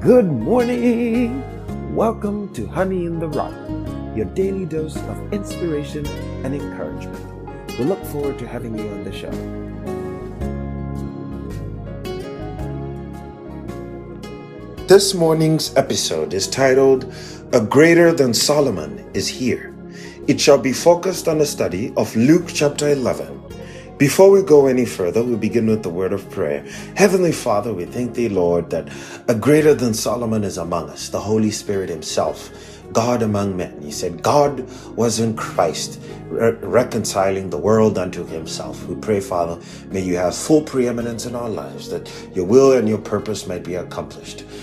Good morning! Welcome to Honey in the Rock, your daily dose of inspiration and encouragement. We look forward to having you on the show. This morning's episode is titled A Greater Than Solomon is Here. It shall be focused on the study of Luke chapter 11 before we go any further, we begin with the word of prayer. Heavenly Father, we thank thee, Lord, that a greater than Solomon is among us, the Holy Spirit himself. God among men. He said, God was in Christ, re- reconciling the world unto himself. We pray, Father, may you have full preeminence in our lives, that your will and your purpose might be accomplished.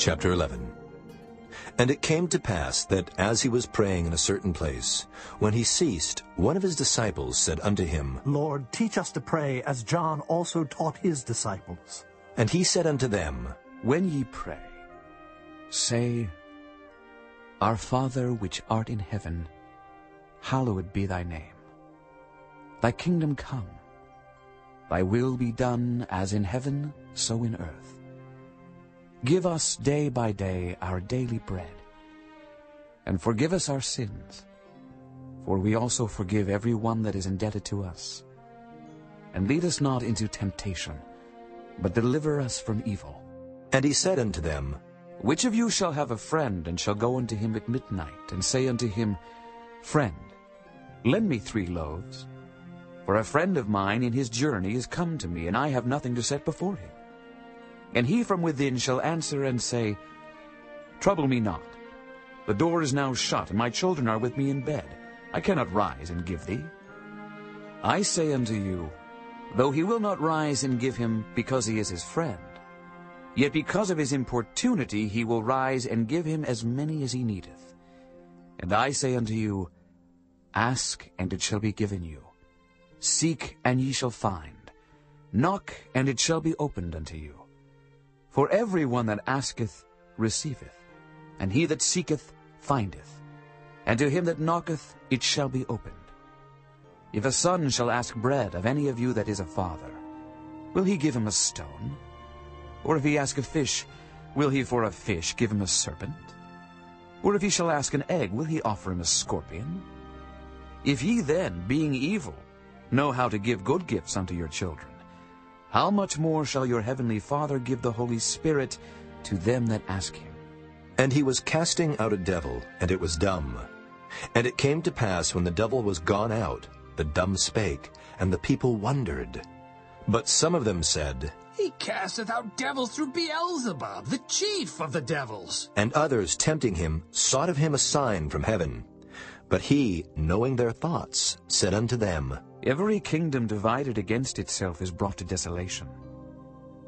Chapter 11 And it came to pass that as he was praying in a certain place, when he ceased, one of his disciples said unto him, Lord, teach us to pray as John also taught his disciples. And he said unto them, When ye pray, say, Our Father which art in heaven, hallowed be thy name. Thy kingdom come. Thy will be done as in heaven, so in earth. Give us day by day our daily bread. And forgive us our sins, for we also forgive every one that is indebted to us. And lead us not into temptation, but deliver us from evil. And he said unto them, Which of you shall have a friend, and shall go unto him at midnight, and say unto him, Friend, lend me three loaves? For a friend of mine in his journey is come to me, and I have nothing to set before him. And he from within shall answer and say, Trouble me not. The door is now shut, and my children are with me in bed. I cannot rise and give thee. I say unto you, though he will not rise and give him because he is his friend, yet because of his importunity he will rise and give him as many as he needeth. And I say unto you, Ask, and it shall be given you. Seek, and ye shall find. Knock, and it shall be opened unto you. For every one that asketh receiveth, and he that seeketh findeth, and to him that knocketh it shall be opened. If a son shall ask bread of any of you that is a father, will he give him a stone? Or if he ask a fish, will he for a fish give him a serpent? Or if he shall ask an egg, will he offer him a scorpion? If ye then, being evil, know how to give good gifts unto your children, how much more shall your heavenly Father give the Holy Spirit to them that ask him? And he was casting out a devil, and it was dumb. And it came to pass, when the devil was gone out, the dumb spake, and the people wondered. But some of them said, He casteth out devils through Beelzebub, the chief of the devils. And others, tempting him, sought of him a sign from heaven. But he, knowing their thoughts, said unto them, Every kingdom divided against itself is brought to desolation,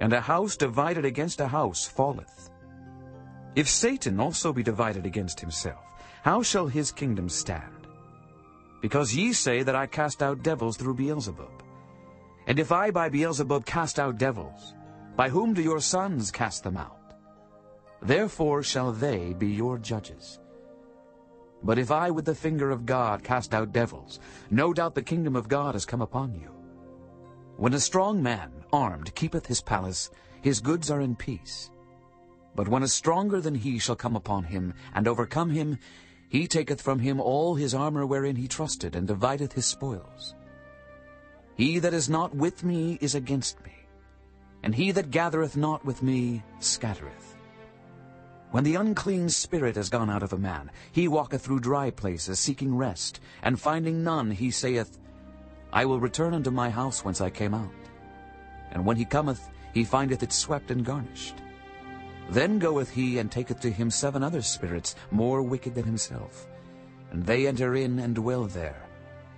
and a house divided against a house falleth. If Satan also be divided against himself, how shall his kingdom stand? Because ye say that I cast out devils through Beelzebub. And if I by Beelzebub cast out devils, by whom do your sons cast them out? Therefore shall they be your judges. But if I with the finger of God cast out devils, no doubt the kingdom of God has come upon you. When a strong man, armed, keepeth his palace, his goods are in peace. But when a stronger than he shall come upon him, and overcome him, he taketh from him all his armor wherein he trusted, and divideth his spoils. He that is not with me is against me, and he that gathereth not with me scattereth. When the unclean spirit is gone out of a man, he walketh through dry places, seeking rest, and finding none, he saith, I will return unto my house whence I came out. And when he cometh, he findeth it swept and garnished. Then goeth he and taketh to him seven other spirits, more wicked than himself. And they enter in and dwell there.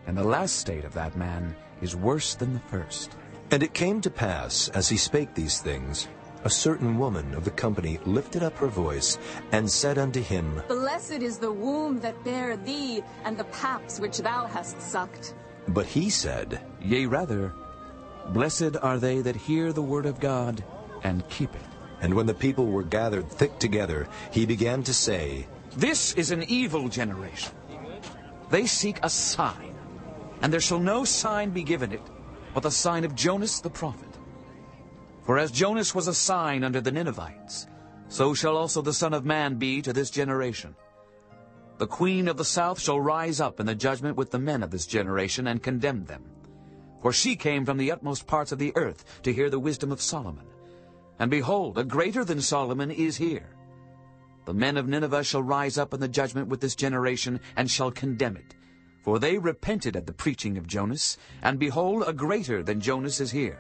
And the last state of that man is worse than the first. And it came to pass, as he spake these things, a certain woman of the company lifted up her voice and said unto him, Blessed is the womb that bare thee, and the paps which thou hast sucked. But he said, Yea, rather, blessed are they that hear the word of God and keep it. And when the people were gathered thick together, he began to say, This is an evil generation. They seek a sign, and there shall no sign be given it, but the sign of Jonas the prophet. For as Jonas was a sign unto the Ninevites, so shall also the Son of Man be to this generation. The queen of the south shall rise up in the judgment with the men of this generation and condemn them. For she came from the utmost parts of the earth to hear the wisdom of Solomon. And behold, a greater than Solomon is here. The men of Nineveh shall rise up in the judgment with this generation and shall condemn it. For they repented at the preaching of Jonas, and behold, a greater than Jonas is here.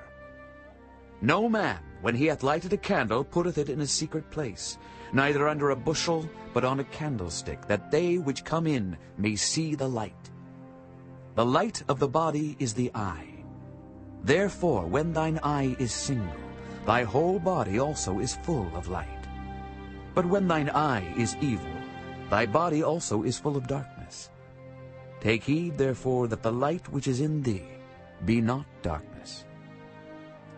No man, when he hath lighted a candle, putteth it in a secret place, neither under a bushel, but on a candlestick, that they which come in may see the light. The light of the body is the eye. Therefore, when thine eye is single, thy whole body also is full of light. But when thine eye is evil, thy body also is full of darkness. Take heed, therefore, that the light which is in thee be not darkness.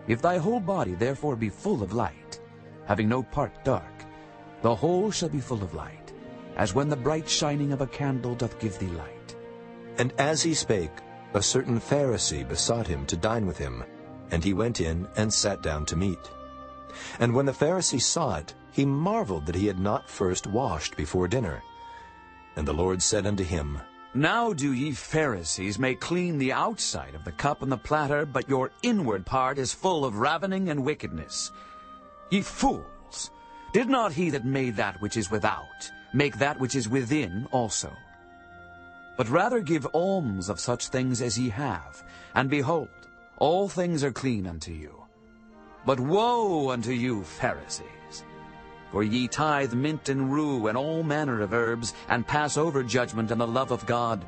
If thy whole body therefore be full of light, having no part dark, the whole shall be full of light, as when the bright shining of a candle doth give thee light. And as he spake, a certain Pharisee besought him to dine with him, and he went in and sat down to meat. And when the Pharisee saw it, he marveled that he had not first washed before dinner. And the Lord said unto him, Now do ye Pharisees make clean the outside of the cup and the platter, but your inward part is full of ravening and wickedness. Ye fools, did not he that made that which is without make that which is within also? But rather give alms of such things as ye have, and behold, all things are clean unto you. But woe unto you, Pharisees! For ye tithe mint and rue and all manner of herbs, and pass over judgment and the love of God.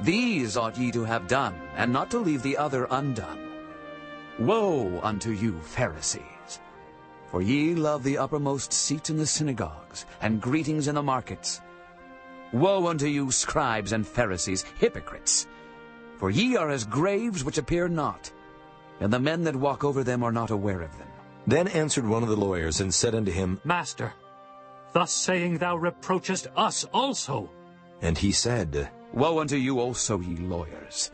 These ought ye to have done, and not to leave the other undone. Woe unto you, Pharisees! For ye love the uppermost seat in the synagogues, and greetings in the markets. Woe unto you, scribes and Pharisees, hypocrites! For ye are as graves which appear not, and the men that walk over them are not aware of them. Then answered one of the lawyers and said unto him, Master, thus saying thou reproachest us also. And he said, Woe unto you also, ye lawyers!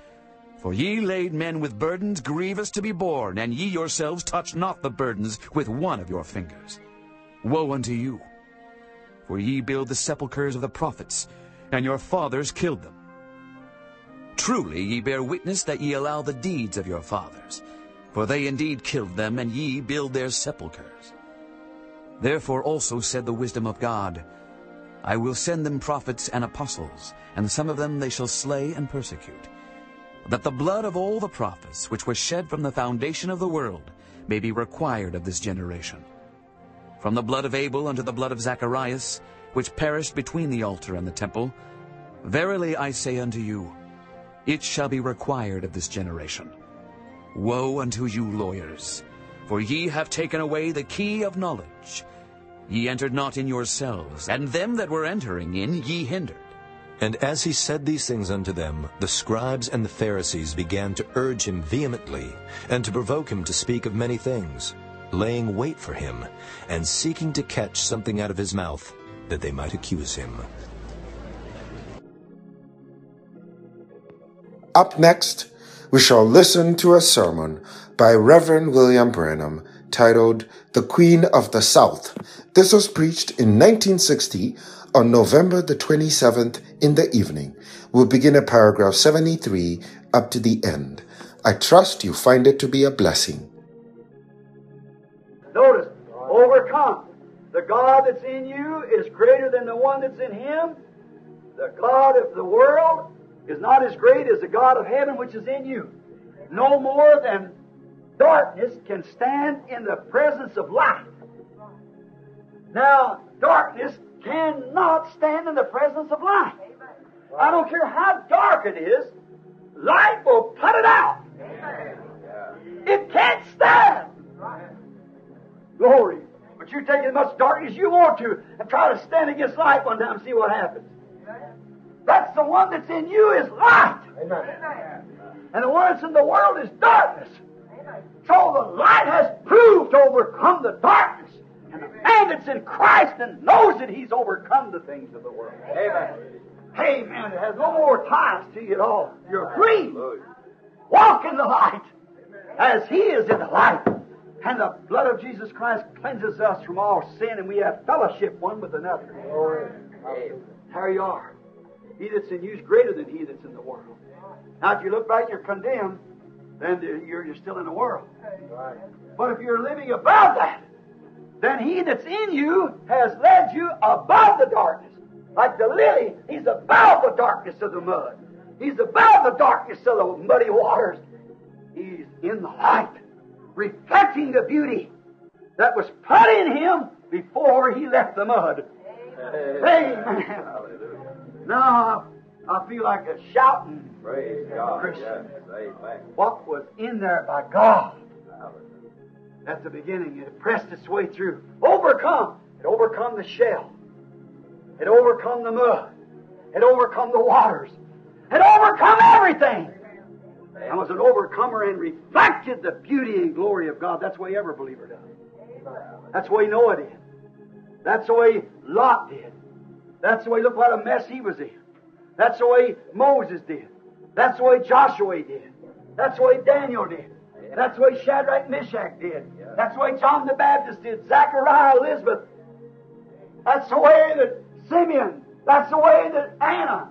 For ye laid men with burdens grievous to be borne, and ye yourselves touch not the burdens with one of your fingers. Woe unto you! For ye build the sepulchres of the prophets, and your fathers killed them. Truly ye bear witness that ye allow the deeds of your fathers, for they indeed killed them, and ye build their sepulchres. Therefore also said the wisdom of God, I will send them prophets and apostles, and some of them they shall slay and persecute, that the blood of all the prophets which was shed from the foundation of the world may be required of this generation. From the blood of Abel unto the blood of Zacharias, which perished between the altar and the temple, verily I say unto you, it shall be required of this generation. Woe unto you, lawyers! For ye have taken away the key of knowledge. Ye entered not in yourselves, and them that were entering in ye hindered. And as he said these things unto them, the scribes and the Pharisees began to urge him vehemently, and to provoke him to speak of many things, laying wait for him, and seeking to catch something out of his mouth, that they might accuse him. Up next, we shall listen to a sermon by Reverend William Branham titled The Queen of the South. This was preached in 1960 on November the 27th in the evening. We'll begin at paragraph 73 up to the end. I trust you find it to be a blessing. Notice, overcome. The God that's in you is greater than the one that's in him. The God of the world is not as great as the God of heaven which is in you. No more than darkness can stand in the presence of light. Now, darkness cannot stand in the presence of light. I don't care how dark it is, light will put it out. It can't stand. Glory. But you take as much darkness as you want to and try to stand against light one time and see what happens. That's the one that's in you is light. And the one that's in the world is darkness. So the light has proved to overcome the darkness. And the man that's in Christ and knows that he's overcome the things of the world. Amen. Amen. It has no more ties to you at all. You're free. Walk in the light as he is in the light. And the blood of Jesus Christ cleanses us from all sin, and we have fellowship one with another. There you are. He that's in you is greater than he that's in the world. Now, if you look back, and you're condemned, then you're, you're still in the world. But if you're living above that, then he that's in you has led you above the darkness. Like the lily, he's above the darkness of the mud. He's above the darkness of the muddy waters. He's in the light, reflecting the beauty that was put in him before he left the mud. Amen. Now I feel like a shouting Praise God. Christian. Yes. What was in there by God at the beginning, it pressed its way through. Overcome. It overcome the shell. It overcome the mud. It overcome the waters. It overcome everything. I was an overcomer and reflected the beauty and glory of God. That's the way every believer does. That's the way Noah did. That's the way Lot did. That's the way, look what a mess he was in. That's the way Moses did. That's the way Joshua did. That's the way Daniel did. That's the way Shadrach, Meshach did. That's the way John the Baptist did. Zechariah, Elizabeth. That's the way that Simeon. That's the way that Anna.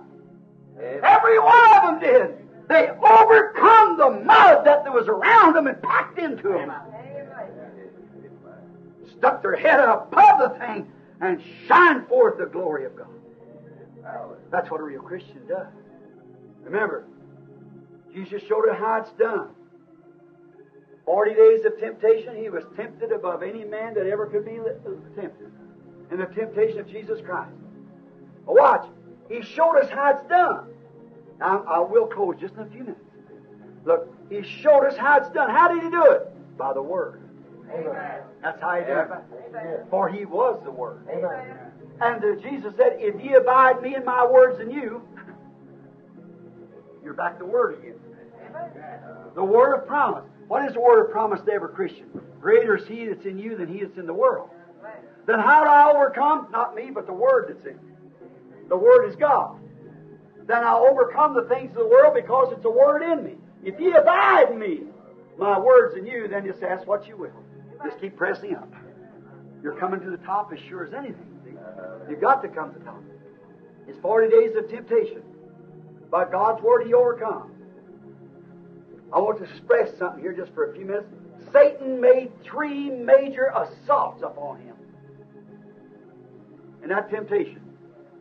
Every one of them did. They overcome the mud that was around them and packed into them. Stuck their head above the thing and shine forth the glory of God. That's what a real Christian does. Remember, Jesus showed us how it's done. Forty days of temptation, he was tempted above any man that ever could be uh, tempted. In the temptation of Jesus Christ. But watch, he showed us how it's done. Now, I will close just in a few minutes. Look, he showed us how it's done. How did he do it? By the Word. Amen. That's how he did it. Amen. For he was the Word. Amen. And uh, Jesus said, If ye abide me and my words in you, you're back to the Word again. The Word of promise. What is the Word of promise to every Christian? Greater is He that's in you than He that's in the world. Then how do I overcome? Not me, but the Word that's in me. The Word is God. Then I'll overcome the things of the world because it's a Word in me. If ye abide in me, my words in you, then just ask what you will. Just keep pressing up. You're coming to the top as sure as anything. You've got to come to the top. It's 40 days of temptation. By God's Word, He overcomes. I want to express something here just for a few minutes. Satan made three major assaults upon him. And that temptation.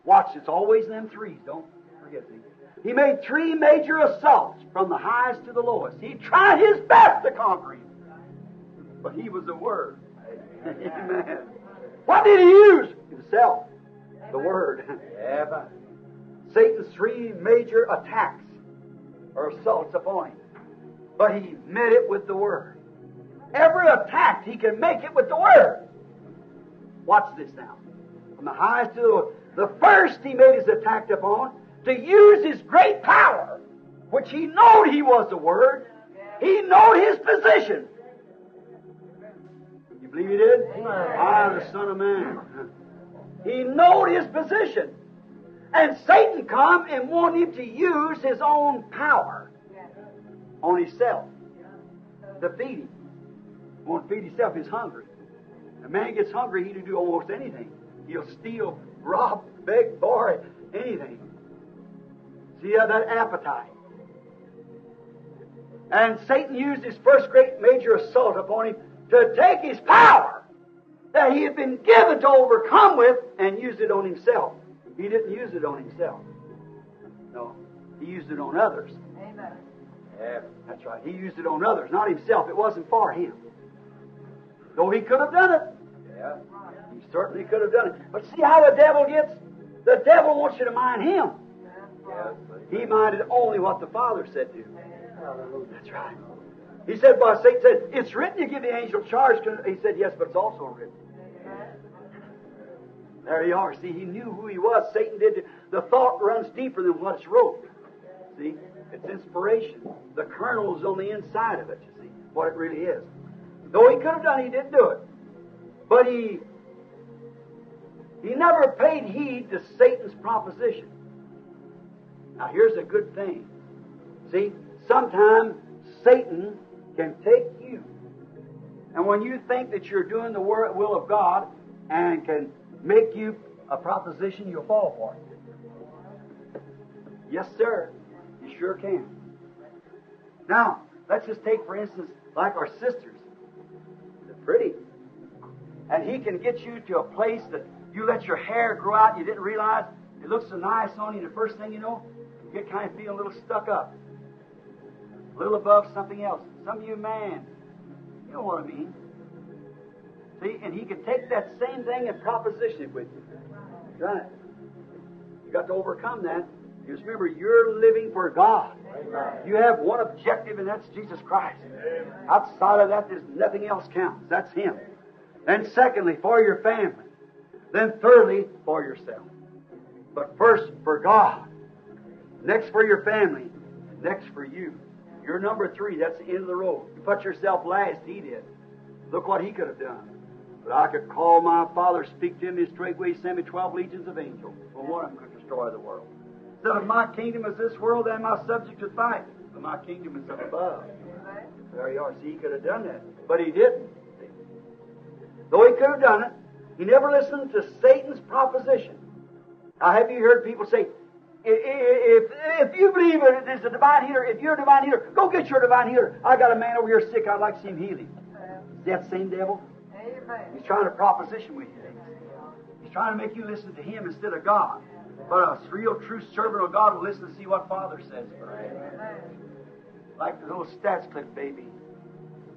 Watch, it's always them threes. Don't forget these. He made three major assaults from the highest to the lowest. He tried his best to conquer him. But he was the Word. Amen. What did he use? Himself. The Word. Amen. Satan's three major attacks or assaults upon him. But he met it with the Word. Every attack, he can make it with the Word. Watch this now. From the highest to the. The first he made his attack upon to use his great power, which he knowed he was the Word. He knowed his position. Believe he did? I am ah, the Son of Man. He knowed his position. And Satan come and want him to use his own power on himself to feed him. Want to feed himself, he's hungry. A man gets hungry, he can do almost anything. He'll steal, rob, beg, borrow, anything. See uh, that appetite. And Satan used his first great major assault upon him to take his power that he had been given to overcome with and use it on himself. He didn't use it on himself. No, he used it on others. Amen. That's right. He used it on others, not himself. It wasn't for him. Though he could have done it. Yeah. He certainly could have done it. But see how the devil gets? The devil wants you to mind him. Yes. He minded only what the Father said to him. That's right. He said, "Well, Satan said, it's written you give the angel charge." He said, "Yes, but it's also written." There you are. See, he knew who he was. Satan did. The thought runs deeper than what's wrote. See, it's inspiration. The kernel is on the inside of it. You see what it really is. Though he could have done, he didn't do it. But he he never paid heed to Satan's proposition. Now here's a good thing. See, sometimes Satan can take you, and when you think that you're doing the will of God and can make you a proposition, you'll fall for it. Yes, sir. You sure can. Now, let's just take, for instance, like our sisters. They're pretty. And he can get you to a place that you let your hair grow out, you didn't realize it looks so nice on you, the first thing you know, you get kind of feeling a little stuck up. A little above something else. Some of you man, you know what I mean. See, and he can take that same thing and proposition it with you. Right. You got to overcome that. Just remember, you're living for God. You have one objective, and that's Jesus Christ. Outside of that, there's nothing else counts. That's Him. Then, secondly, for your family. Then thirdly, for yourself. But first, for God. Next, for your family. Next, for you. You're number three. That's the end of the road. You put yourself last. He did. Look what He could have done. But I could call my Father, speak to Him, His straightway send me twelve legions of angels. Well, one of them could destroy the world. Instead of my kingdom is this world, and my subject to fight. But my kingdom is above. There you are. See, he could have done that. But he didn't. Though he could have done it, he never listened to Satan's proposition. Now, have you heard people say, if, if you believe it is a divine healer, if you're a divine healer, go get your divine healer. I got a man over here sick. I'd like to see him heal him. Is that same devil? He's trying to proposition with you. He's trying to make you listen to him instead of God. But a real true servant of God will listen to see what Father says. Like the little Stadsklev baby.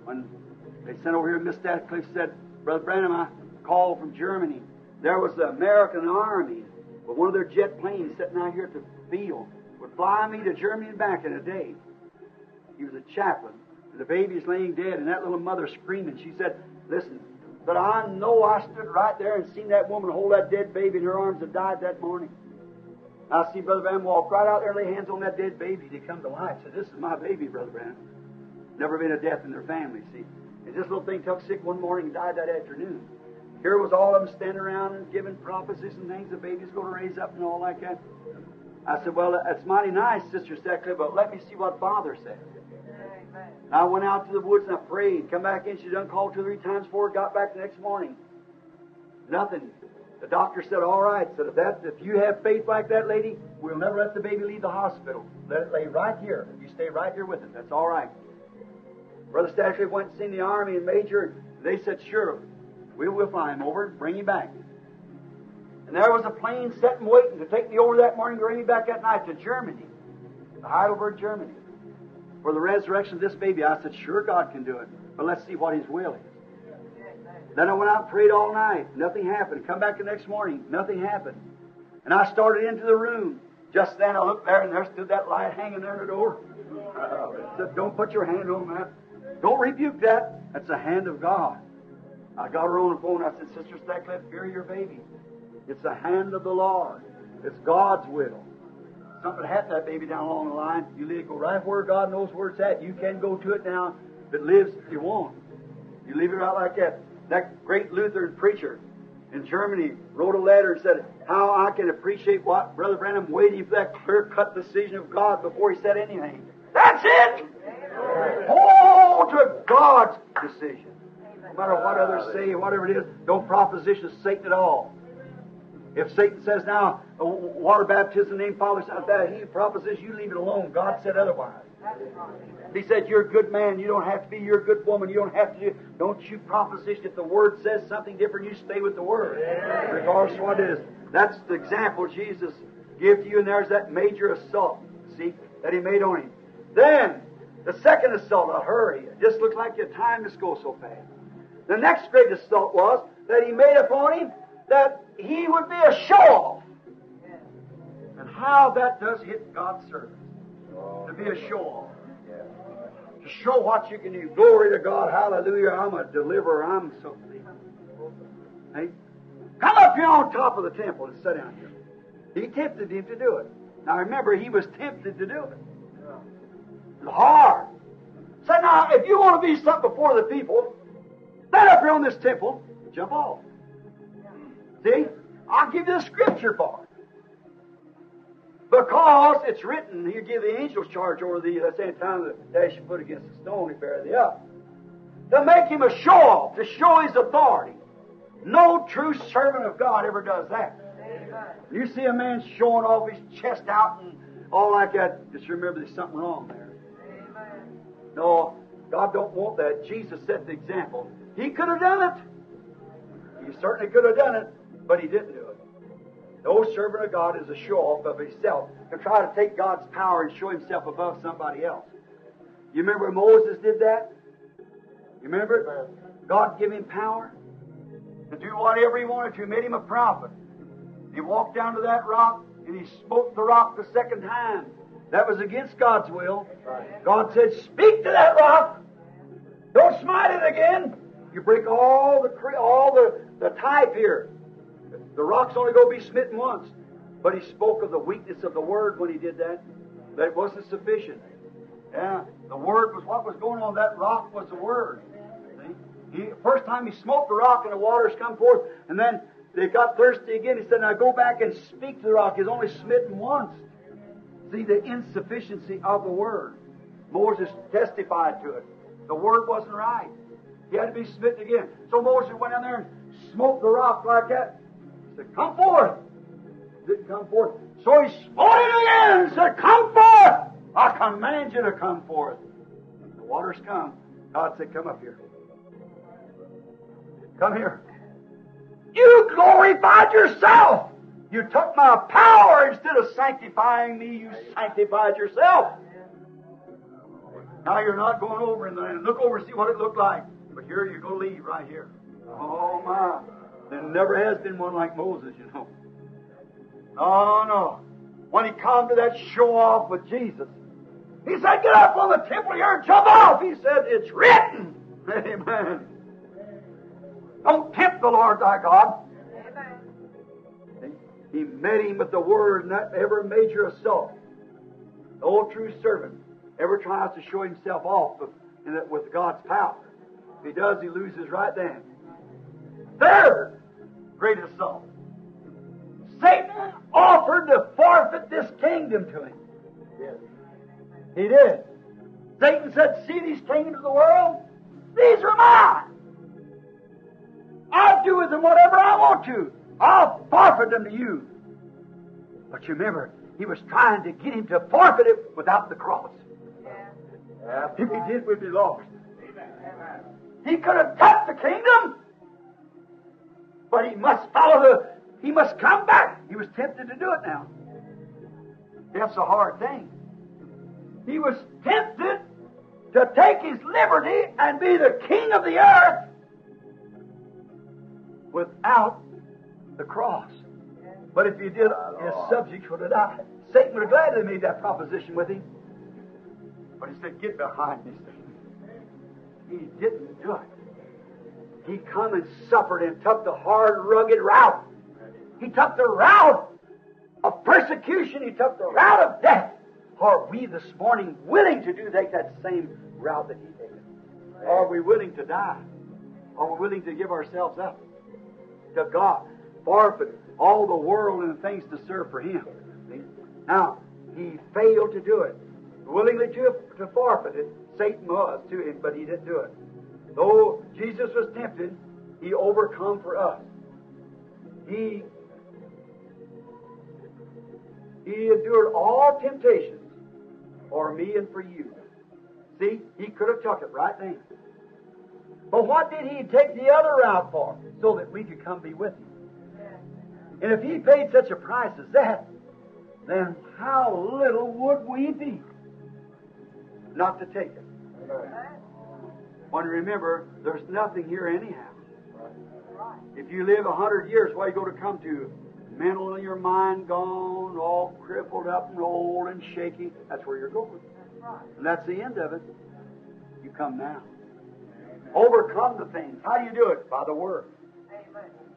When they sent over here, Miss Stadsklev said, Brother Branham, I called from Germany. There was the American Army with one of their jet planes sitting out here at the field fly me to Germany and back in a day. He was a chaplain. And the baby's laying dead, and that little mother screaming. She said, Listen, but I know I stood right there and seen that woman hold that dead baby in her arms and died that morning. I see Brother Branham walk right out there lay hands on that dead baby to come to life. Said, This is my baby, Brother Branham. Never been a death in their family, see. And this little thing took sick one morning and died that afternoon. Here was all of them standing around and giving prophecies and things the baby's going to raise up and all like that. I said, Well, that's mighty nice, Sister Stadsklev, but let me see what Father said. And I went out to the woods and I prayed. Come back in. She done called two three times before. Got back the next morning. Nothing. The doctor said, "All right." Said, "If that, if you have faith like that, lady, we'll never let the baby leave the hospital. Let it lay right here. You stay right here with it. That's all right." Brother Stadsklev went and seen the army and major. They said, "Sure, we will fly him over, and bring him back." And there was a plane sitting waiting to take me over that morning, bring me back that night to Germany, to Heidelberg, Germany, for the resurrection of this baby. I said, "Sure, God can do it, but let's see what His will is." Then I went out and prayed all night. Nothing happened. Come back the next morning. Nothing happened. And I started into the room. Just then I looked there and there stood that light hanging there at the door. I said, Don't put your hand on that. Don't rebuke that. That's the hand of God. I got her on the phone. I said, Sister Stadsklev, fear your baby. It's the hand of the Lord. It's God's will. Something to that baby down along the line. You leave it go right where God knows where it's at. You can go to it now. If it lives, you won't. You leave it right like that that great Lutheran preacher in Germany wrote a letter and said, How I can appreciate what Brother Branham waiting for that clear cut decision of God before he said anything. That's it! Hold to God's decision. No matter what others say, whatever it is, don't proposition Satan at all. If Satan says now, uh, water baptism in the name Father, Son, that he propositions, you leave it alone. God said otherwise. He said, You're a good man. You don't have to be. You're a good woman. You don't have to do. Don't you proposition. If the Word says something different, you stay with the Word. Yeah. Regardless of what it is. That's the example Jesus gave to you, and there's that major assault, see, that He made on him. Then, the second assault, I'll hurry. It just looks like your time is go so fast. The next great assault was that He made upon him that he would be a show off. And how that does hit God's service. To be a show off to show what you can do. Glory to God. Hallelujah. I'm a deliverer. I'm so Hey? Come up here on top of the temple and sit down here. He tempted him to do it. Now remember, he was tempted to do it. It's hard. Say now, if you want to be something before the people, stand up here on this temple, jump off. See? I'll give you the scripture for it. Because it's written, he'll give the angels charge over thee at the same time that dash your foot against the stone, he bear thee up. To make him a show off, to show his authority. No true servant of God ever does that. You see a man showing off his chest out and all like that, just remember there's something wrong there. Amen. No, God don't want that. Jesus set the example. He could have done it. He certainly could have done it, but he didn't do it. No servant of God is a show off of himself to try to take God's power and show himself above somebody else. You remember Moses did that? You remember? God gave him power to do whatever he wanted to, made him a prophet. He walked down to that rock and he smote the rock the second time. That was against God's will. God said, Speak to that rock. Don't smite it again. You break all the all the, the type here. The rock's only going to be smitten once. But he spoke of the weakness of the word when he did that. That it wasn't sufficient. Yeah, the word was what was going on. That rock was the word. See? He, first time he smote the rock and the waters come forth, and then they got thirsty again. He said, Now go back and speak to the rock. He's only smitten once. See the insufficiency of the word. Moses testified to it. The word wasn't right. He had to be smitten again. So Moses went down there and smote the rock like that. Said, Come forth. Didn't come forth. So he smote it again and said, Come forth. I command you to come forth. The waters come. God said, Come up here. Come here. You glorified yourself. You took my power instead of sanctifying me, you sanctified yourself. Now you're not going over in the land. Look over and see what it looked like. But here you're going to leave right here. Oh my. There never has been one like Moses, you know. No, no. When he come to that show off with Jesus, he said, Get up on the temple here and jump off. He said, It's written. Amen. Don't tempt the Lord thy God. He met him with the word and that ever major assault. The old true servant ever tries to show himself off with God's power. If he does, he loses right then. Third great assault. Satan offered to forfeit this kingdom to him. Yes. He did. Satan said, See these kingdoms of the world? These are mine. I'll do with them whatever I want to. I'll forfeit them to you. But you remember, he was trying to get him to forfeit it without the cross. Yeah. If he did, we'd be lost. Amen. He could have touched the kingdom, but he must follow the, he must come back. He was tempted to do it now. That's a hard thing. He was tempted to take his liberty and be the king of the earth without the cross. But if he did, his subjects would have died. Satan would have gladly made that proposition with him. But he said, Get behind me, Satan. He didn't do it. He come and suffered and took the hard, rugged route. He took the route of persecution. He took the route of death. Are we this morning willing to do take that same route that he taken? Are we willing to die? Are we willing to give ourselves up to God? Forfeit all the world and things to serve for Him. Now, he failed to do it. Willingly to, to forfeit it, Satan was to him, but he didn't do it. Though Jesus was tempted, he overcome for us. He he endured all temptations for me and for you. See, he could have took it right then. But what did he take the other route for? So that we could come be with him. And if he paid such a price as that, then how little would we be not to take it? When remember, there's nothing here anyhow. If you live a hundred years, why you go to come to? Mental, your mind gone, all crippled up and old and shaky. That's where you're going. And that's the end of it. You come now. Overcome the things. How do you do it? By the Word.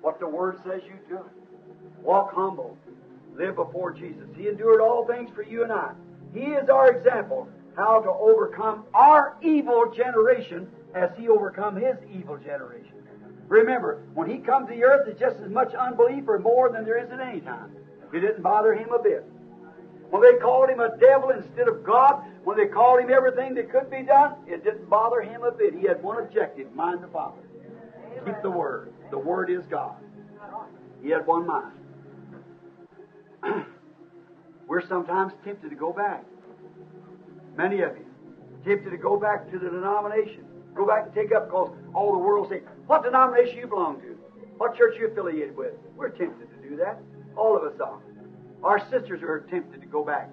what the Word says you do. Walk humble. Live before Jesus. He endured all things for you and I. He is our example how to overcome our evil generation as He overcome His evil generation. Remember, when He comes to the earth, it's just as much unbelief or more than there is at any time. It didn't bother Him a bit. When they called him a devil instead of God, when they called him everything that could be done, it didn't bother him a bit. He had one objective mind the Father. Keep the Word. The Word is God. He had one mind. We're sometimes tempted to go back. Many of you tempted to go back to the denomination. Go back and take up because all the world say, What denomination you belong to? What church you affiliated with? We're tempted to do that. All of us are. Our sisters are tempted to go back.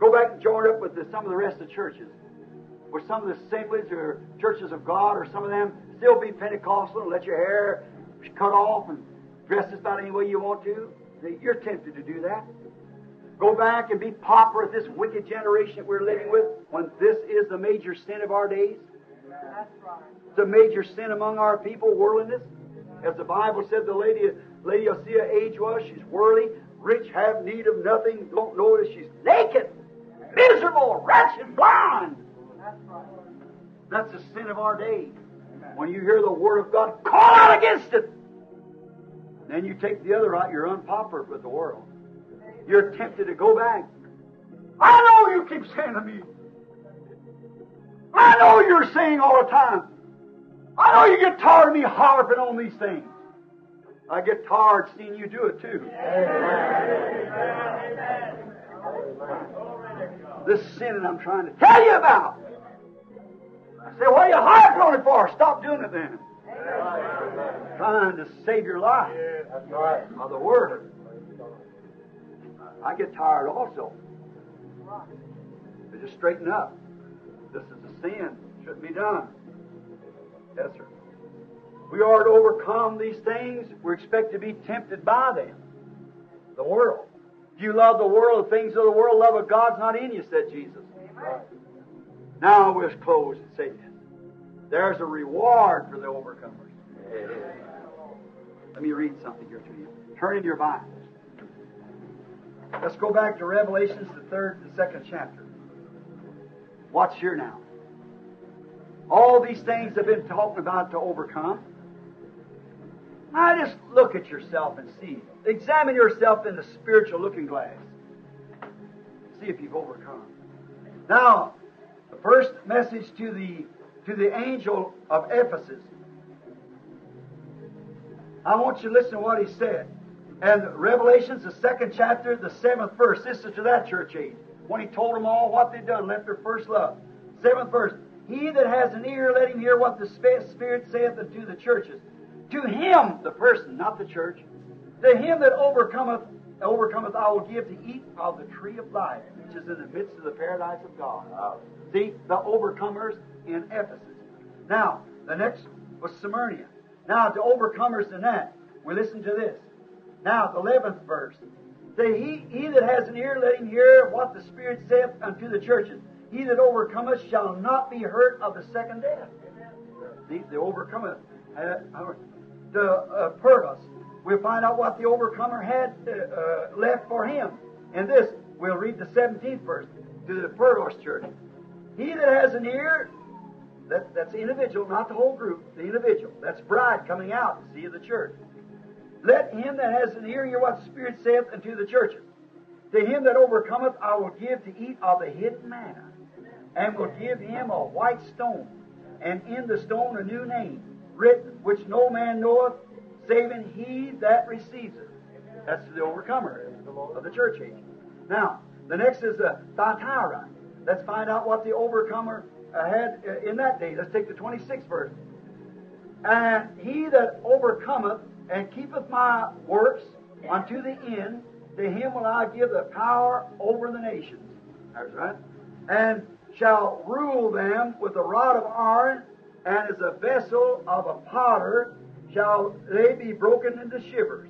Go back and join up with the, some of the rest of the churches. With some of the assemblies or churches of God, or some of them still be Pentecostal and let your hair cut off and dress about any way you want to. You're tempted to do that. Go back and be pauper with this wicked generation that we're living with when this is the major sin of our days. It's a major sin among our people, worldliness. As the Bible said the lady lady Laodicea age was, she's worldly, rich, have need of nothing, don't notice she's naked, miserable, wretched, blind. That's the sin of our day. When you hear the Word of God, call out against it. Then you take the other out, you're unpopular with the world. You're tempted to go back. I know you keep saying to me. I know you're saying all the time. I know you get tired of me harping on these things. I get tired seeing you do it too. This sin that I'm trying to tell you about. I say, what are you harping on it for? Stop doing it then. Trying to save your life of the Word. I get tired also. Just straighten up. This is sin. Shouldn't be done. Yes, sir. We are to overcome these things. We're expected to be tempted by them. The world. If you love the world, the things of the world, love of God's not in you, said Jesus. Now we'll close and say this. There's a reward for the overcomers. Let me read something here to you. Turn in your Bibles. Let's go back to Revelations, the third and second chapter. Watch here now. All these things have been talking about to overcome. Now just look at yourself and see. Examine yourself in the spiritual looking glass. See if you've overcome. Now, the first message to the to the angel of Ephesus. I want you to listen to what he said. And Revelations, the second chapter, the seventh verse. This is to that church age. When he told them all what they'd done, left their first love. Seventh verse. He that has an ear, let him hear what the Spirit saith unto the churches. To him, the person, not the church, to him that overcometh, overcometh, I will give to eat of the tree of life, which is in the midst of the paradise of God. See, the overcomers in Ephesus. Now, the next was Smyrna. Now, to overcomers in that, we listen to this. Now, the eleventh verse. Say, he, he that has an ear, let him hear what the Spirit saith unto the churches. He that overcometh shall not be hurt of the second death. See, the overcometh. Uh, the uh, Pergos. We'll find out what the overcomer had uh, uh, left for him. And this, we'll read the 17th verse to the Pergos church. He that has an ear, that, that's the individual, not the whole group, the individual. That's bride coming out to see the church. Let him that has an ear hear what the Spirit saith unto the churches. To him that overcometh, I will give to eat of the hidden manna, and will give him a white stone, and in the stone a new name, written, which no man knoweth, saving he that receives it. That's the overcomer of the church age. Now, the next is the Thyatira. Let's find out what the overcomer had uh, in that day. Let's take the 26th verse. And he that overcometh and keepeth my works unto the end, to him will I give the power over the nations. That's right. And shall rule them with a rod of iron, and as a vessel of a potter shall they be broken into shivers.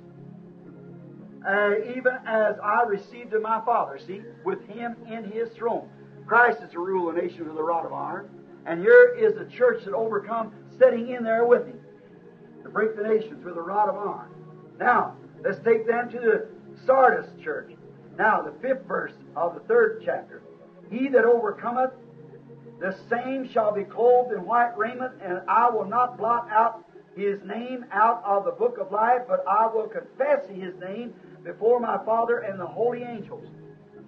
Uh, even as I received of my Father, see, with him in his throne. Christ is to rule the nation with a rod of iron, and here is the church that overcome sitting in there with him. to break the nations with a rod of iron. Now, let's take them to the Sardis church. Now, the fifth verse of the third chapter. He that overcometh, the same shall be clothed in white raiment, and I will not blot out his name out of the book of life, but I will confess his name before my Father and the holy angels.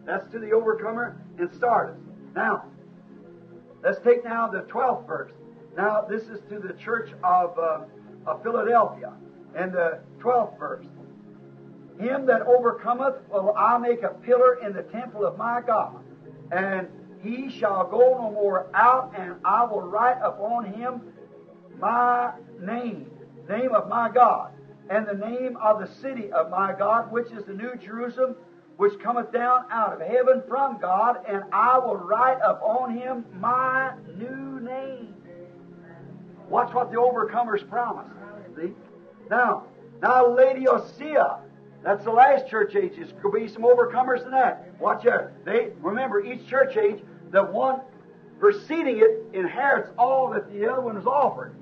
That's to the overcomer in Sardis. Now, let's take now the 12th verse. Now, this is to the church of, uh, of Philadelphia, and the 12th verse. Him that overcometh will I make a pillar in the temple of my God, and he shall go no more out, and I will write upon him my name, name of my God, and the name of the city of my God, which is the New Jerusalem, which cometh down out of heaven from God, and I will write upon him my new name. Watch what the overcomers promise. See? Now, now Laodicea, that's the last church age. There's going to be some overcomers in that. Watch out. They remember each church age, the one preceding it inherits all that the other one was offered.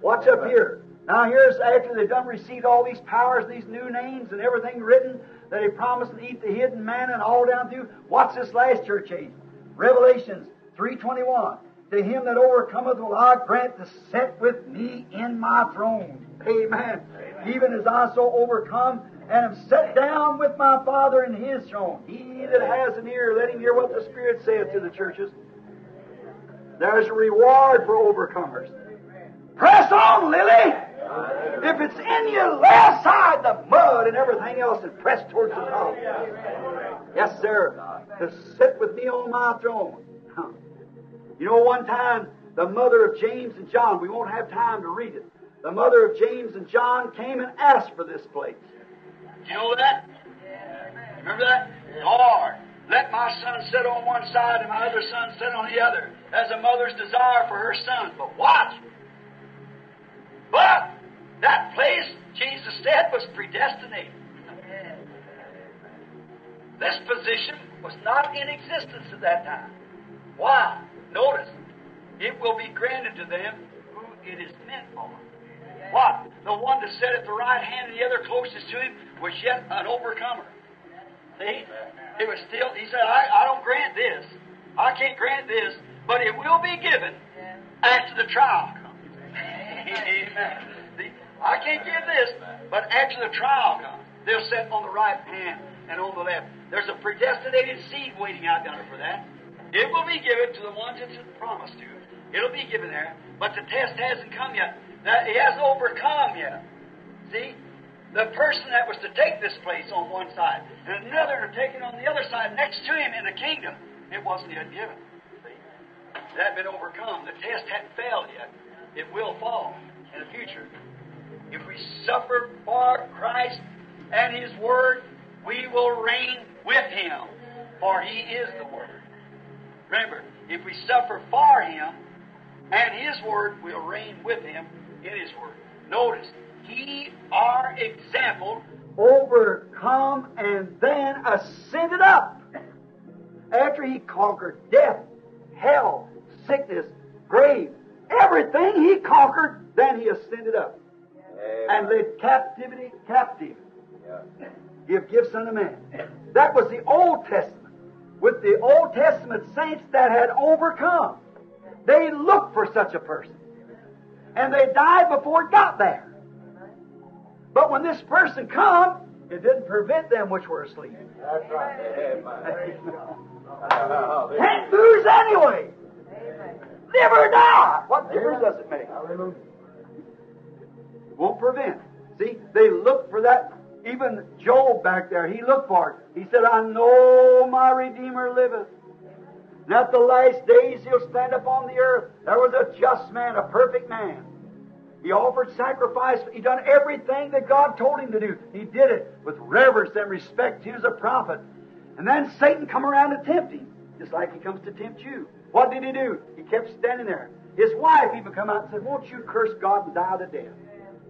Watch up here. Now here's after they've done received all these powers, these new names and everything written that he promised to eat the hidden manna and all down through. Watch this last church age. Revelations 3.21. To him that overcometh will I grant to sit with me in my throne. Amen. Even as I so overcome and am set down with my Father in his throne. He that has an ear, let him hear what the Spirit saith to the churches. There's a reward for overcomers. Press on, Lily! If it's in you, lay aside the mud and everything else and press towards the top. Yes, sir. To sit with me on my throne. You know, one time, the mother of James and John, we won't have time to read it. The mother of James and John came and asked for this place. Do you know that? Remember that? Lord, let my son sit on one side and my other son sit on the other, as a mother's desire for her son. But watch. But that place, Jesus said, was predestinated. This position was not in existence at that time. Why? Notice, it will be granted to them who it is meant for. What? The one to sit at the right hand and the other closest to him was yet an overcomer. See? It was still, he said, I, I don't grant this. I can't grant this, but it will be given after the trial comes. See? I can't give this, but after the trial comes, they'll sit on the right hand and on the left. There's a predestinated seed waiting out there for that. It will be given to the ones it's promised to. It'll be given there, but the test hasn't come yet. Now, he hasn't overcome yet. See? The person that was to take this place on one side, and another to take it on the other side next to him in the kingdom, it wasn't yet given. It hadn't been overcome. The test hadn't failed yet. It will fall in the future. If we suffer for Christ and His Word, we will reign with Him, for He is the Word. Remember, if we suffer for Him and His Word, we'll reign with Him in His Word. Notice, He, our example, overcome and then ascended up. After He conquered death, hell, sickness, grave, everything He conquered, then He ascended up and led captivity captive. Give gifts unto man. That was the Old Testament. With the Old Testament saints that had overcome, they looked for such a person. And they died before it got there. But when this person come, it didn't prevent them which were asleep. That's right. Can't lose anyway. Live or die. What difference does it make? Won't prevent. See, they looked for that. Even Job back there, he looked for it. He said, I know my Redeemer liveth. And at the last days he'll stand upon the earth. There was a just man, a perfect man. He offered sacrifice. He done everything that God told him to do. He did it with reverence and respect. He was a prophet. And then Satan come around to tempt him, just like he comes to tempt you. What did he do? He kept standing there. His wife even come out and said, Won't you curse God and die to death?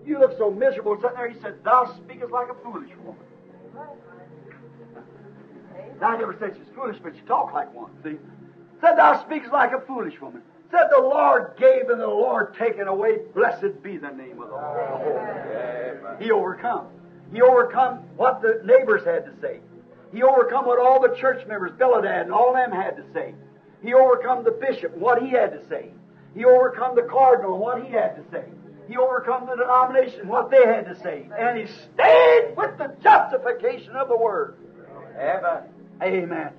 You look so miserable sitting there. He said, Thou speakest like a foolish woman. Now, I never said she's foolish, but she talked like one. See? Said, Thou speakest like a foolish woman. Said the Lord gave and the Lord taken away. Blessed be the name of the Lord. He overcome. He overcome what the neighbors had to say. He overcome what all the church members, Beladad and all them had to say. He overcome the bishop and what he had to say. He overcome the cardinal and what he had to say. He overcome the denomination and what they had to say. And he stayed with the justification of the word. Amen. Amen.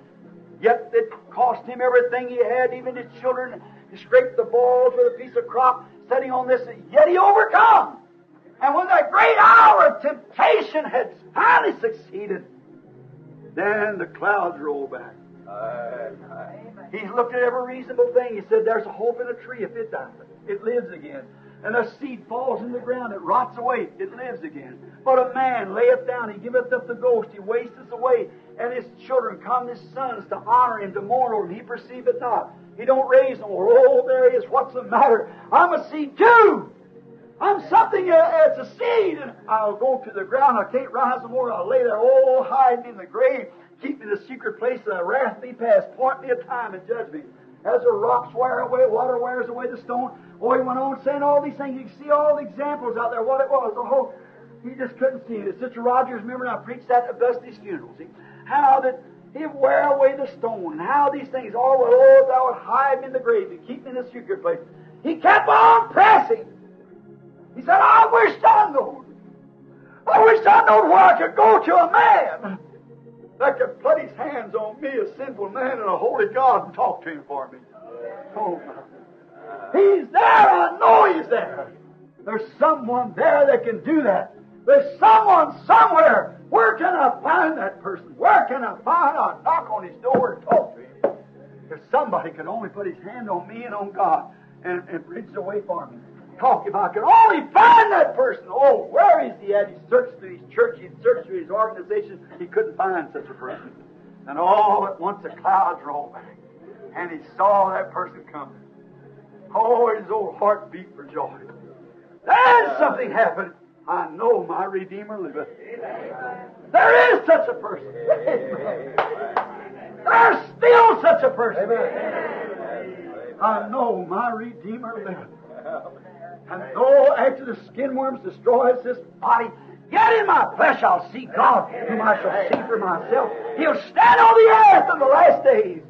Yet it cost him everything he had, even his children. He scraped the balls with a piece of crop, setting on this, yet he overcome. And when that great hour of temptation had finally succeeded, then the clouds rolled back. He's looked at every reasonable thing. He said, There's a hope in a tree if it dies. It lives again. And a seed falls in the ground, it rots away, it lives again. But a man layeth down, he giveth up the ghost, he wasteth away, and his children come, his sons, to honor him, to mourn over him. He perceiveth not. He don't raise no. Oh, there he is. What's the matter? I'm a seed too. I'm something, it's a seed, and I'll go to the ground. I can't rise no more. I'll lay there, oh, hide me in the grave. Keep me in the secret place that wrath be past. Point me a time and judge me. As the rocks wear away, water wears away the stone. Oh, he went on saying all these things. You can see all the examples out there, what it was. Oh, he just couldn't see it. Sister Rogers, remember, I preached that at Busty's funeral. See, how that he'd wear away the stone, how these things, all the Lord, thou would hide me in the grave and keep me in the secret place. He kept on pressing. He said, I wish I knew. I wish I knew where I could go to a man that could put his hands on me, a sinful man, and a holy God, and talk to him for me. Oh, my. He's there. I know he's there. There's someone there that can do that. There's someone somewhere. Where can I find that person? Where can I find? I knock on his door and talk to him. If somebody could only put his hand on me and on God and, and bridge the way for me. Talk if I could only find that person. Oh, where is he at? He searched through his church, he searched through his organization. He couldn't find such a person. And all at once the clouds rolled back. And he saw that person coming. Oh, his old heart beat for joy. Then something happened. I know my Redeemer liveth. There is such a person. There's still such a person. I know my Redeemer liveth. And though after the skin worms destroys this body, yet in my flesh I'll see God, whom I shall see for myself. He'll stand on the earth in the last days.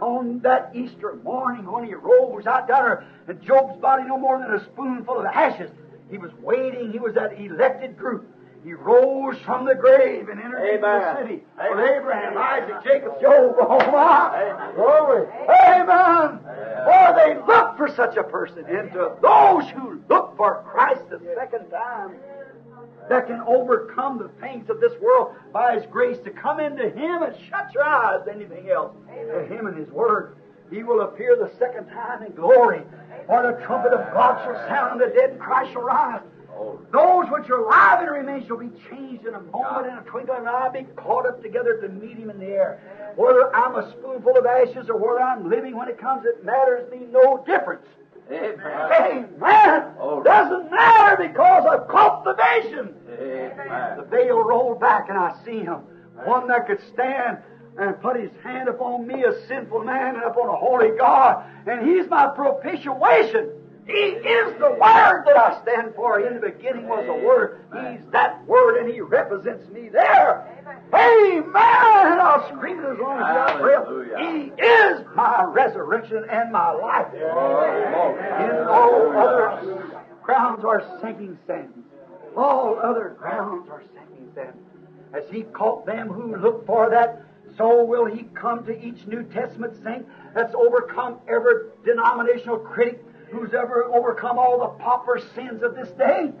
On that Easter morning when he rose out there, and Job's body no more than a spoonful of ashes, he was waiting. He was that elected group. He rose from the grave and entered into the city with Abraham, Isaac, Jacob, Job. Oh ah, my! Glory! Amen! For they look for such a person, and to those who look for Christ the second time, that can overcome the things of this world by His grace to come into Him and shut your eyes to anything else. To Him and His Word. He will appear the second time in glory. For the trumpet of God shall sound, and the dead in Christ shall rise. Those which are alive and remain shall be changed in a moment, in a twinkling of an eye, be caught up together to meet Him in the air. Whether I'm a spoonful of ashes or whether I'm living when it comes, it matters me no difference. Amen. Doesn't matter because I've caught the vision. The veil rolled back and I see him. One that could stand and put his hand upon me, a sinful man, and upon a holy God. And he's my propitiation. He is the Word that I stand for. In the beginning was the Word. He's that Word, and He represents me there. Amen! And I'll scream it as long as I breath. He is my resurrection and my life. In all other grounds are sinking sands. All other grounds are sinking sands. As He caught them who look for that, so will He come to each New Testament saint that's overcome every denominational critic who's ever overcome all the pauper sins of this day,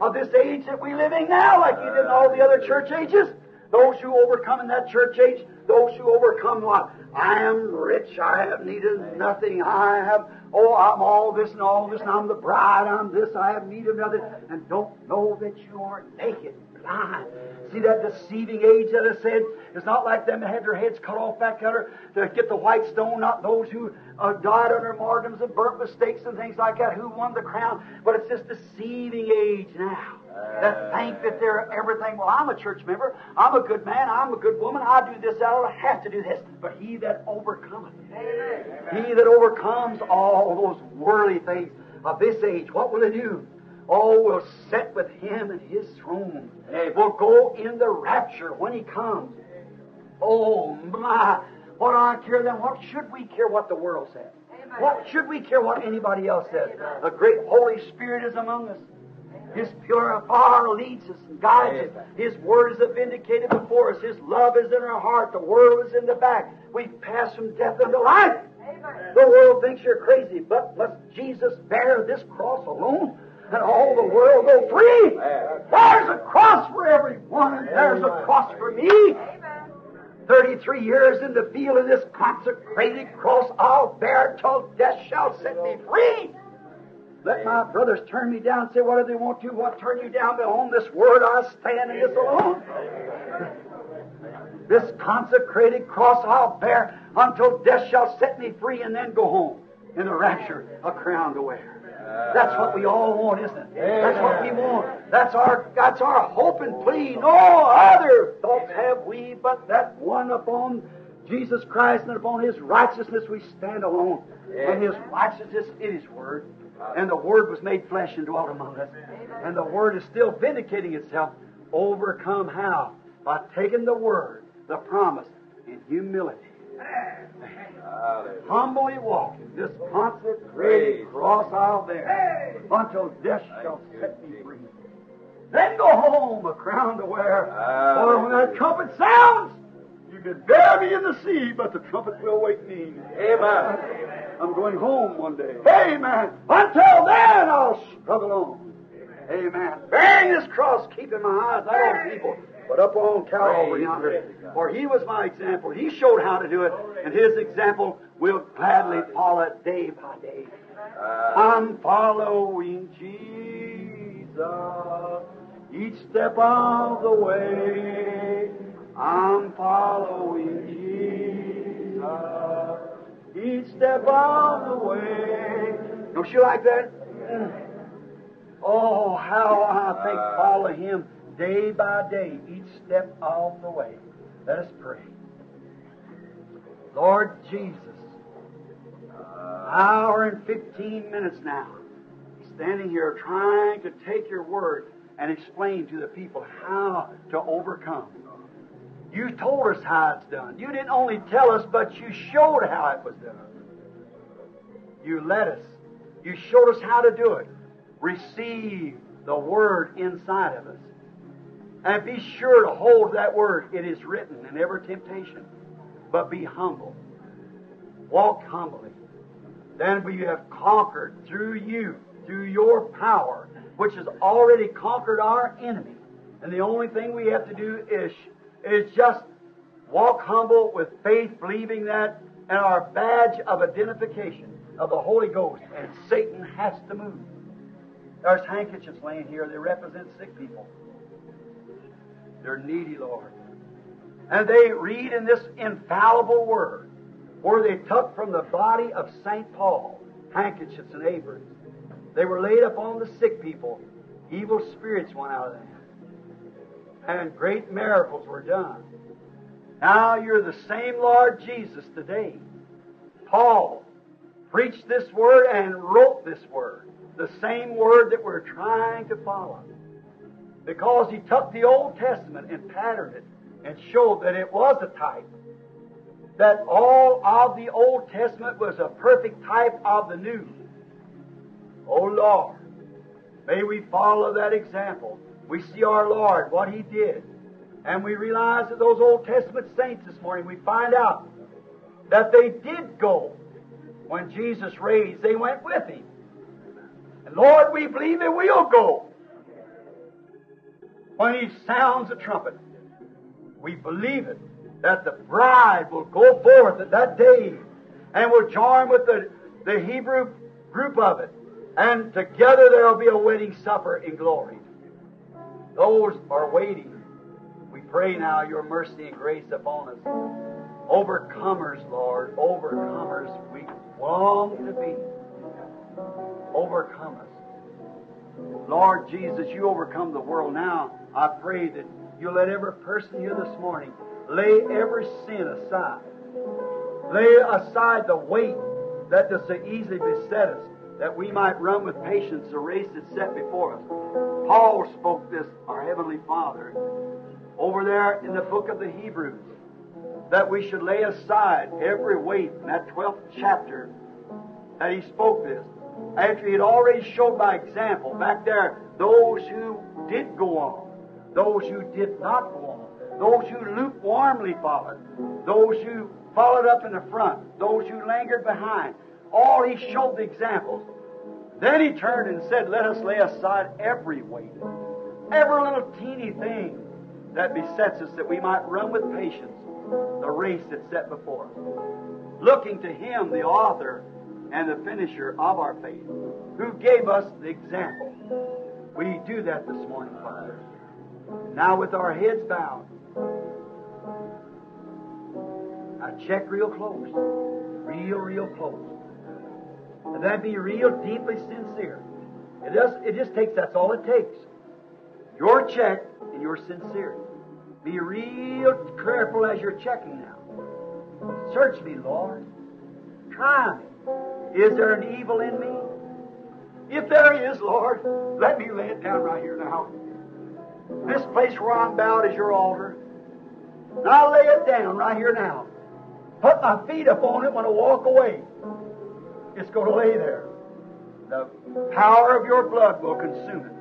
of this age that we live in now, like you did in all the other church ages. Those who overcome in that church age, those who overcome what? I am rich, I have needed nothing, I have, oh, I'm all this and all this, and I'm the bride, I'm this, I have need of nothing, and don't know that you are naked. Blind. See that deceiving age that I said? It's not like them that had their heads cut off back there to get the white stone, not those who uh, died under martyrdom and burnt mistakes and things like that, who won the crown. But it's this deceiving age now that think that they're everything. Well, I'm a church member. I'm a good man. I'm a good woman. I do this. I don't have to do this. But he that overcometh, he that overcomes all those worldly things of this age, what will he do? Oh, we'll sit with him in his throne. We'll go in the rapture when he comes. Oh my! What do I care then? What should we care what the world says? What should we care what anybody else says? The great Holy Spirit is among us. His pure fire leads us and guides us. His word is vindicated before us. His love is in our heart. The world is in the back. We've passed from death unto life. The world thinks you're crazy, but must Jesus bear this cross alone? And all the world go free. There's a cross for everyone, and there's a cross for me. 33 years in the field of this consecrated cross, I'll bear till death shall set me free. Let my brothers turn me down, say whatever they want to, what turn you down, but on this word I stand in this alone. This consecrated cross I'll bear until death shall set me free and then go home in the rapture, a crown to wear. That's what we all want, isn't it? That's what we want. That's our that's our hope and plea. No other thoughts have we but that one upon Jesus Christ and upon His righteousness we stand alone. And His righteousness is His Word. And the Word was made flesh and dwelt among us. And the Word is still vindicating itself. Overcome how? By taking the Word, the promise, in humility. Humbly walking this consecrated cross I'll bear until death shall set me free. Then go home, a crown to wear. For when that trumpet sounds, you can bear me in the sea, but the trumpet will wake me. Amen. I'm going home one day. Amen. Until then, I'll struggle on. Amen. Bearing this cross, keeping my eyes on people, but up on Calvary yonder. For he was my example. He showed how to do it, and his example will gladly follow it day by day. I'm following Jesus each step of the way. I'm following Jesus each step of the way. Don't you like that? Oh, how I think follow him day by day, each step of the way. Let us pray. Lord Jesus, uh, hour and 15 minutes now, standing here trying to take your word and explain to the people how to overcome. You told us how it's done. You didn't only tell us, but you showed how it was done. You led us. You showed us how to do it. Receive the Word inside of us. And be sure to hold that Word. It is written in every temptation. But be humble. Walk humbly. Then we have conquered through you, through your power, which has already conquered our enemy. And the only thing we have to do is is just walk humble with faith, believing that, and our badge of identification of the Holy Ghost, and Satan has to move. There's handkerchiefs laying here. They represent sick people. They're needy, Lord. And they read in this infallible word where they took from the body of St. Paul handkerchiefs and aprons. They were laid upon the sick people. Evil spirits went out of them and great miracles were done. Now you're the same Lord Jesus today. Paul preached this word and wrote this word, the same word that we're trying to follow. Because he took the Old Testament and patterned it and showed that it was a type. That all of the Old Testament was a perfect type of the New. Oh Lord, may we follow that example we see our Lord, what He did. And we realize that those Old Testament saints this morning, we find out that they did go. When Jesus raised, they went with Him. And Lord, we believe that we'll go. When He sounds the trumpet, we believe it, that the bride will go forth at that day and will join with the, the Hebrew group of it. And together there will be a wedding supper in glory. Those are waiting. We pray now your mercy and grace upon us. Overcomers, Lord, overcomers we long to be. Overcome us. Lord Jesus, you overcome the world now. I pray that you let every person here this morning lay every sin aside. Lay aside the weight that does so easily beset us, that we might run with patience the race that's set before us. Paul spoke this, our Heavenly Father, over there in the book of the Hebrews, that we should lay aside every weight in that 12th chapter that he spoke this. After he had already showed by example back there those who did go on, those who did not go those who lukewarmly followed, those who followed up in the front, those who lingered behind. All he showed the examples. Then he turned and said, Let us lay aside every weight, every little teeny thing that besets us, that we might run with patience the race that's set before us. Looking to him, the author and the finisher of our faith, who gave us the example. We do that this morning, Father. Now, with our heads bowed, I check real close, real, real close. And that be real, deeply sincere. It does. It just takes. That's all it takes. Your check and your sincerity. Be real careful as you're checking now. Search me, Lord. Try me. Is there an evil in me? If there is, Lord, let me lay it down right here now. This place where I'm bowed is your altar. And I'll lay it down right here now. Put my feet upon it when I walk away. It's going to lay there. The power of your blood will consume it.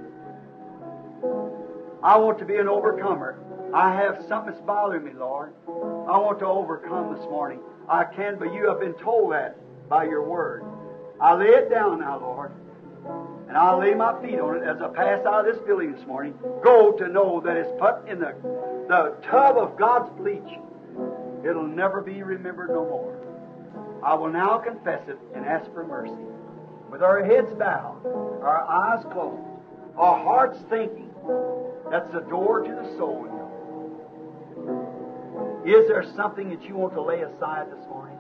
I want to be an overcomer. I have something that's bothering me, Lord. I want to overcome this morning. I can, but you have been told that by your word. I lay it down now, Lord. And I'll lay my feet on it as I pass out of this building this morning. Go to know that it's put in the, the tub of God's bleach. It'll never be remembered no more. I will now confess it and ask for mercy. With our heads bowed, our eyes closed, our hearts thinking, that's the door to the soul. Is there something that you want to lay aside this morning?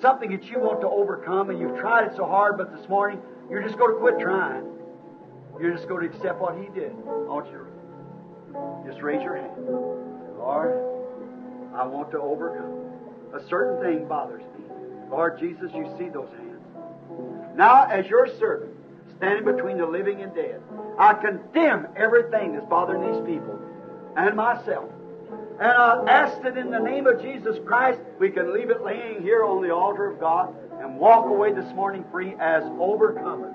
Something that you want to overcome and you've tried it so hard, but this morning you're just going to quit trying. You're just going to accept what He did. I want you to just raise your hand. Lord, I want to overcome. A certain thing bothers me. Lord Jesus, you see those hands. Now, as your servant, standing between the living and dead, I condemn everything that's bothering these people and myself. And I ask that in the name of Jesus Christ, we can leave it laying here on the altar of God and walk away this morning free as overcomers.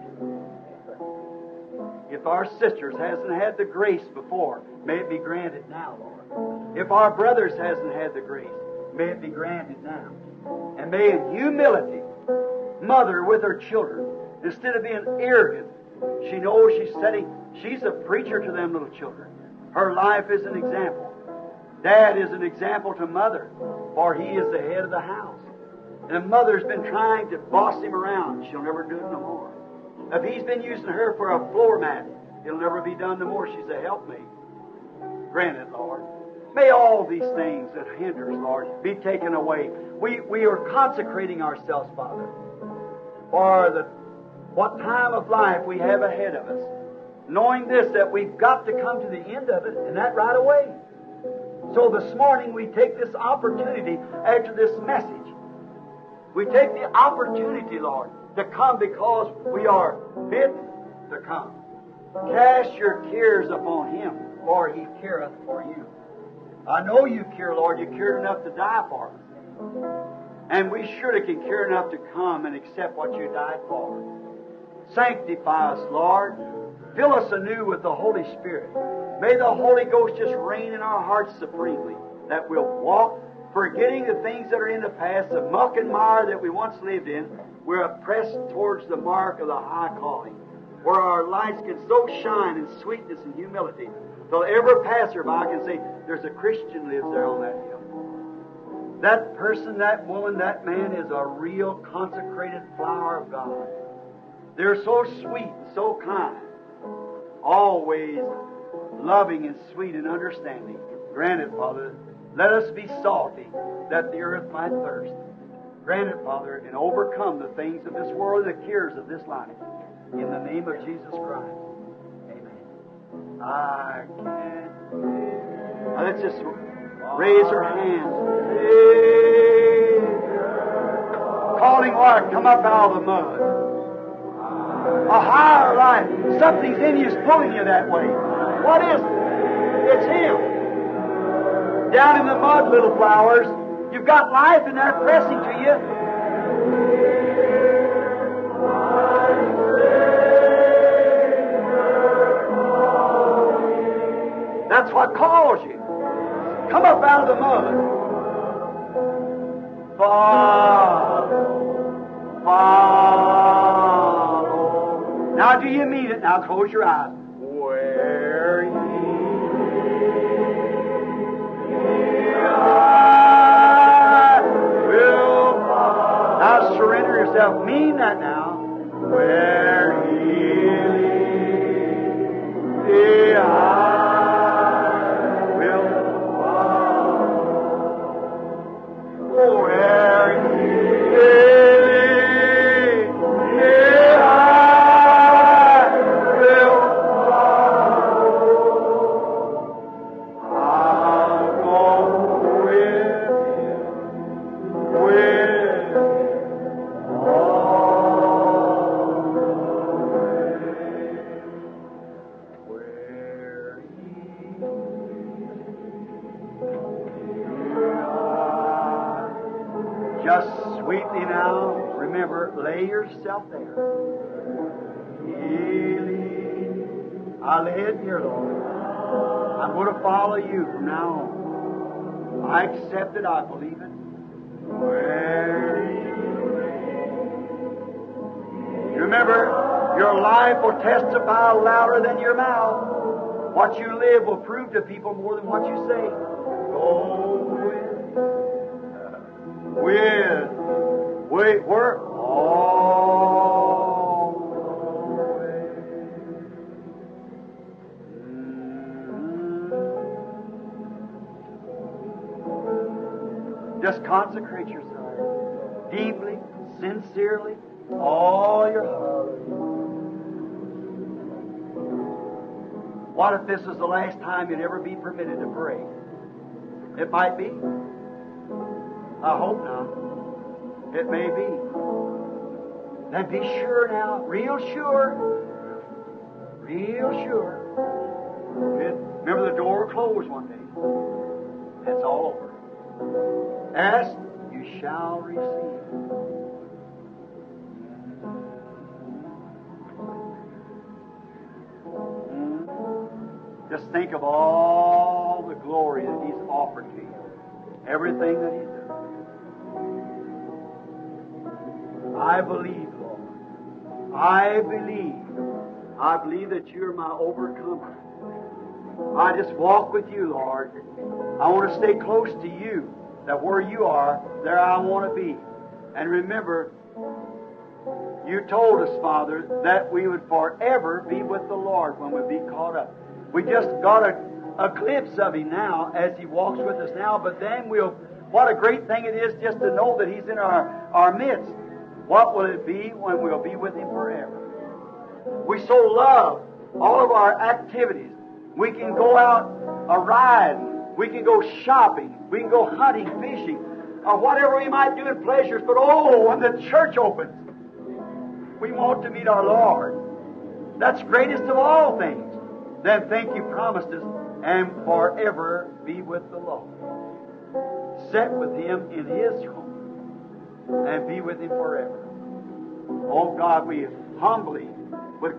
If our sisters hasn't had the grace before, may it be granted now, Lord. If our brothers hasn't had the grace, may it be granted now. And may in humility, mother with her children, instead of being arrogant, she knows she's setting, she's a preacher to them little children. Her life is an example. Dad is an example to mother, for he is the head of the house. And mother's been trying to boss him around. She'll never do it no more. If he's been using her for a floor mat, it'll never be done no more. She's a helpmate. Grant it, Lord. May all these things that hinders, Lord, be taken away. We, we are consecrating ourselves, Father, for the what time of life we have ahead of us. Knowing this, that we've got to come to the end of it, and that right away. So this morning we take this opportunity after this message. We take the opportunity, Lord, to come because we are bidden to come. Cast your cares upon Him, for He careth for you. I know you care, Lord. You cared enough to die for us. And we surely can care enough to come and accept what you died for. Sanctify us, Lord. Fill us anew with the Holy Spirit. May the Holy Ghost just reign in our hearts supremely, that we'll walk, forgetting the things that are in the past, the muck and mire that we once lived in. We're pressed towards the mark of the high calling, where our lights can so shine in sweetness and humility, till every passerby can say, There's a Christian lives there on that hill. That person, that woman, that man is a real consecrated flower of God. They're so sweet, so kind, always loving and sweet and understanding. Granted, Father. Let us be salty, that the earth might thirst. Grant it, Father, and overcome the things of this world and the cares of this life. In the name of Jesus Christ. Amen. I can't. Now let's just raise our hands. Calling water, come up out of the mud. A higher life. Something's in you is pulling you that way. What is it? It's Him. Down in the mud, little flowers. You've got life in there pressing to you. That's what calls you. Come up out of the mud. Follow. Follow. Now, do you mean it? Now, close your eyes. Where Now, surrender yourself. Mean that now. Where he last time you'd ever be permitted to pray? It might be. I hope not. It may be. Then be sure now, real sure, real sure. Remember the door will close one day. It's all over. Ask, you shall receive. Just think of all the glory that He's offered to you. Everything that He's done. I believe, Lord. I believe. I believe that you're my overcomer. I just walk with you, Lord. I want to stay close to you. That where you are, there I want to be. And remember, you told us, Father, that we would forever be with the Lord when we be caught up. We just got a, a glimpse of Him now as He walks with us now, but then we'll, what a great thing it is just to know that He's in our, our midst. What will it be when we'll be with Him forever? We so love all of our activities. We can go out a riding. We can go shopping. We can go hunting, fishing, or whatever we might do in pleasures. But oh, when the church opens, we want to meet our Lord. That's greatest of all things. Then think you promised us and forever be with the Lord. Set with Him in His home and be with Him forever. Oh God, we humbly, with,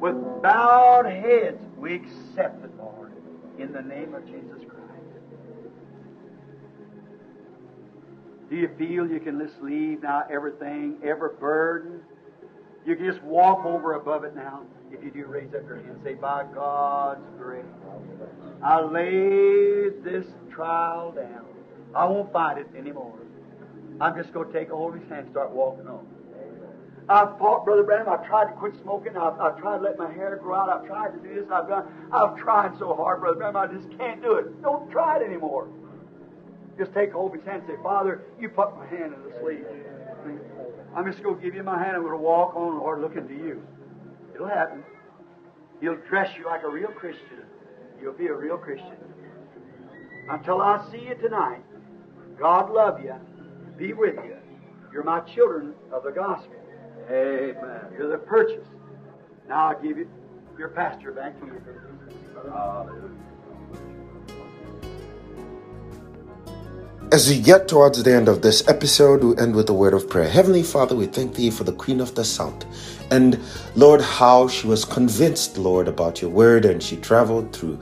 with bowed heads, we accept it, Lord, in the name of Jesus Christ. Do you feel you can just leave now everything, every burden? You can just walk over above it now. If you do, raise up your hand and say, By God's grace, I lay this trial down. I won't fight it anymore. I'm just going to take a hold of his hand and start walking on. I've fought, Brother Branham. I've tried to quit smoking. I've, I've tried to let my hair grow out. I've tried to do this. I've done. I've tried so hard, Brother Branham. I just can't do it. Don't try it anymore. Just take hold of his hand and say, Father, you put my hand in the sleeve. I'm just going to give you my hand. And I'm going to walk on, Lord, looking to you. It'll happen. He'll dress you like a real Christian. You'll be a real Christian. Until I see you tonight, God love you, be with you. You're my children of the gospel. Amen. You're the purchase. Now I give you your pastor back to you. Hallelujah. As we get towards the end of this episode, we end with a word of prayer. Heavenly Father, we thank Thee for the Queen of the South. And Lord, how she was convinced, Lord, about your word, and she traveled through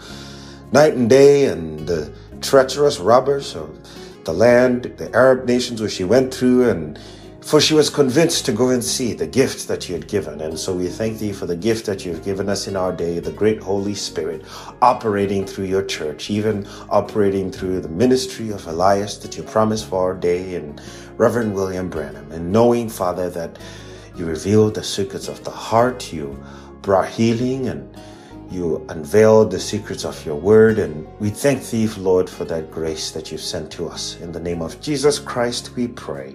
night and day and the treacherous robbers of the land, the Arab nations where she went through, and for she was convinced to go and see the gift that you had given. And so we thank thee for the gift that you have given us in our day, the great Holy Spirit operating through your church, even operating through the ministry of Elias that you promised for our day and Reverend William Branham. And knowing, Father, that you revealed the secrets of the heart, you brought healing and you unveiled the secrets of your word. And we thank thee, Lord, for that grace that you've sent to us. In the name of Jesus Christ, we pray.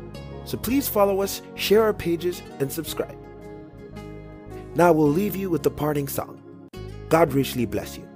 So please follow us, share our pages, and subscribe. Now we'll leave you with the parting song. God richly bless you.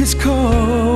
His cost.